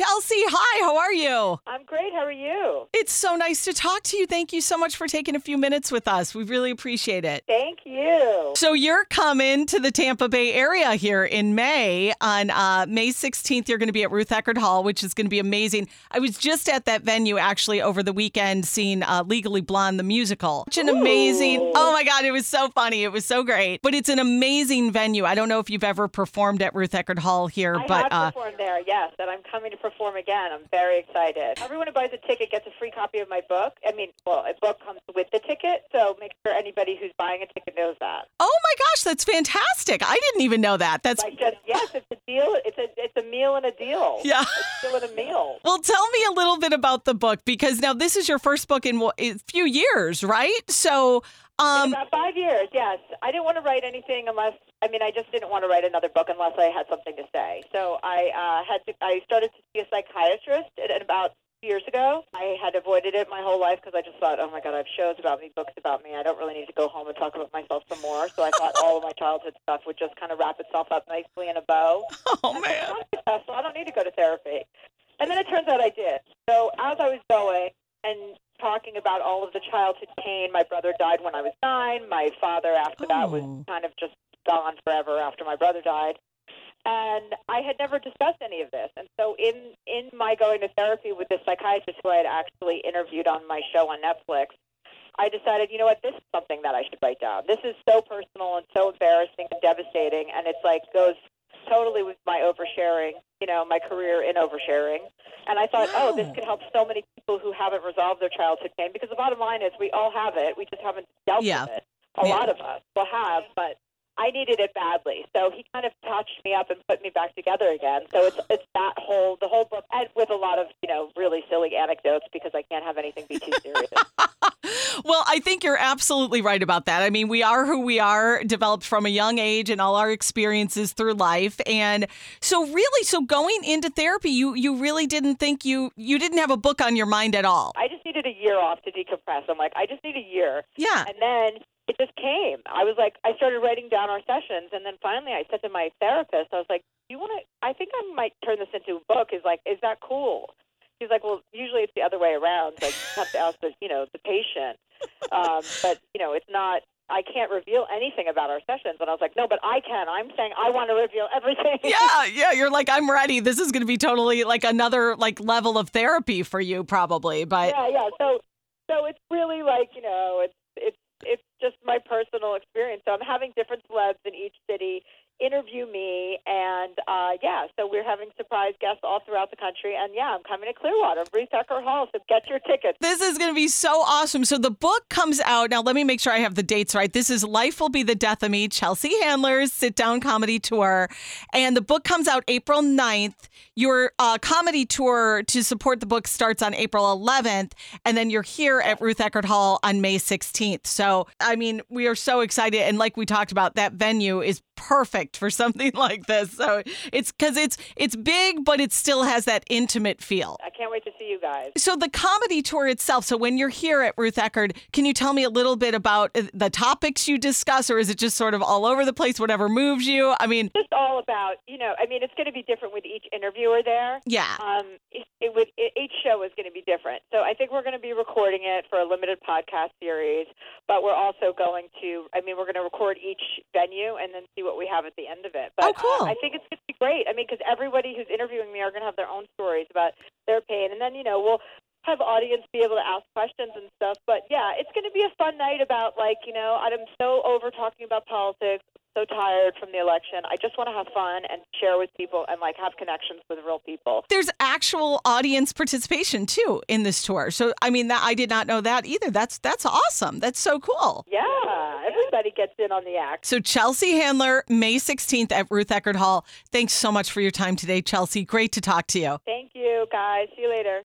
Chelsea, hi, how are you? I'm great. How are you? It's so nice to talk to you. Thank you so much for taking a few minutes with us. We really appreciate it. Thank you. So, you're coming to the Tampa Bay area here in May. On uh, May 16th, you're going to be at Ruth Eckerd Hall, which is going to be amazing. I was just at that venue actually over the weekend seeing uh, Legally Blonde, the musical. Such an amazing, Ooh. oh my God, it was so funny. It was so great. But it's an amazing venue. I don't know if you've ever performed at Ruth Eckerd Hall here, I but. have uh, performed there, yes, and I'm coming to perform again. I'm very excited. Everyone who buys a ticket gets a free copy of my book. I mean, well, a book comes with the ticket, so make sure anybody who's buying a ticket knows that. Oh my gosh, that's fantastic. I didn't even know that. That's Like, just yes, it's a deal. It's a it's a meal and a deal. Yeah. it's still in a meal. Well, tell me a little bit about the book because now this is your first book in a few years, right? So, um, About five years, yes. I didn't want to write anything unless I mean I just didn't want to write another book unless I had something to say. So I uh, had to. I started to see a psychiatrist at, at about years ago. I had avoided it my whole life because I just thought, oh my god, I have shows about me, books about me. I don't really need to go home and talk about myself some more. So I thought all of my childhood stuff would just kind of wrap itself up nicely in a bow. oh man. not successful. I don't need to go to therapy. And then it turns out I did. So as I was going and talking about all of the childhood pain, my brother died when I was nine. My father, after that, was Oh. kind of just gone forever after my brother died. And I had never discussed any of this. And so in in my going to therapy with this psychiatrist who I had actually interviewed on my show on Netflix, I decided, you know what, this is something that I should write down. This is so personal and so embarrassing and devastating, and it's like goes totally with my oversharing, you know, my career in oversharing. And I thought, oh, this Wow. could help so many people who haven't resolved their childhood pain because the bottom line is we all have it. We just haven't dealt Yeah. with it. A Yeah. lot of us will have, but I needed it badly. So he kind of touched me up and put me back together again. So it's it's that whole the whole book and with a lot of, you know, really silly anecdotes because I can't have anything be too serious. Well, I think you're absolutely right about that. I mean, we are who we are, developed from a young age and all our experiences through life. And so really, so going into therapy, you you really didn't think you you didn't have a book on your mind at all. I just needed a year off to decompress. I'm like, I just need a year. Yeah. And then it just came. I was like, I started writing down our sessions, and then finally I said to my therapist, I was like, "You want to? I think I might turn this into a book. Is like, is that cool?" He's like, "Well, usually it's the other way around. Like, you have to ask the, you know, the patient. Um, but you know, it's not." I can't reveal anything about our sessions. And I was like, no, but I can. I'm saying I want to reveal everything. Yeah, yeah, you're like I'm ready. This is going to be totally like another like level of therapy for you probably, but yeah, yeah. So, so it's really like you know, it's it's it's just my personal experience. So I'm having different celebs in each city interview me, and uh, yeah, so we're having surprise guests all throughout the country. And yeah, I'm coming to Clearwater, Ruth Eckerd Hall. So get your tickets. This is going to be so awesome. So the book comes out. Now, let me make sure I have the dates right. This is Life Will Be the Death of Me, Chelsea Handler's sit down comedy tour. And the book comes out April 9th. Your uh, comedy tour to support the book starts on April 11th. And then you're here at Ruth Eckerd Hall on May 16th. So, I mean, we are so excited. And like we talked about, that venue is perfect for something like this. So it's because it's it's big, but it still has that intimate feel. I can't wait to see you guys. So the comedy tour itself. So when you're here at Ruth Eckerd, can you tell me a little bit about uh, the topics you discuss, or is it just sort of all over the place, whatever moves you? I mean, Just all about you know. I mean, it's going to be different with each interviewer there. yeah. Um, it, it would it, each show is going to be different. So I think we're going to be recording it for a limited podcast series, but we're also going to. I mean, we're going to record each venue and then see what we have at the end of it. Oh, but Oh, cool. I think it's going to be great. I mean, because everybody who's interviewing me are going to have their own stories about their pain, and then you know we'll have audience be able to ask questions and stuff. But yeah, it's going to be a fun night about like you know I'm so over talking about politics. So tired from the election. I just want to have fun and share with people and like have connections with real people. There's actual audience participation too in this tour. So I mean, that I did not know that either. That's that's awesome. That's so cool. Yeah, everybody gets in on the act. So Chelsea Handler, May 16th at Ruth Eckerd Hall. Thanks so much for your time today, Chelsea. Great to talk to you. Thank you, guys. See you later.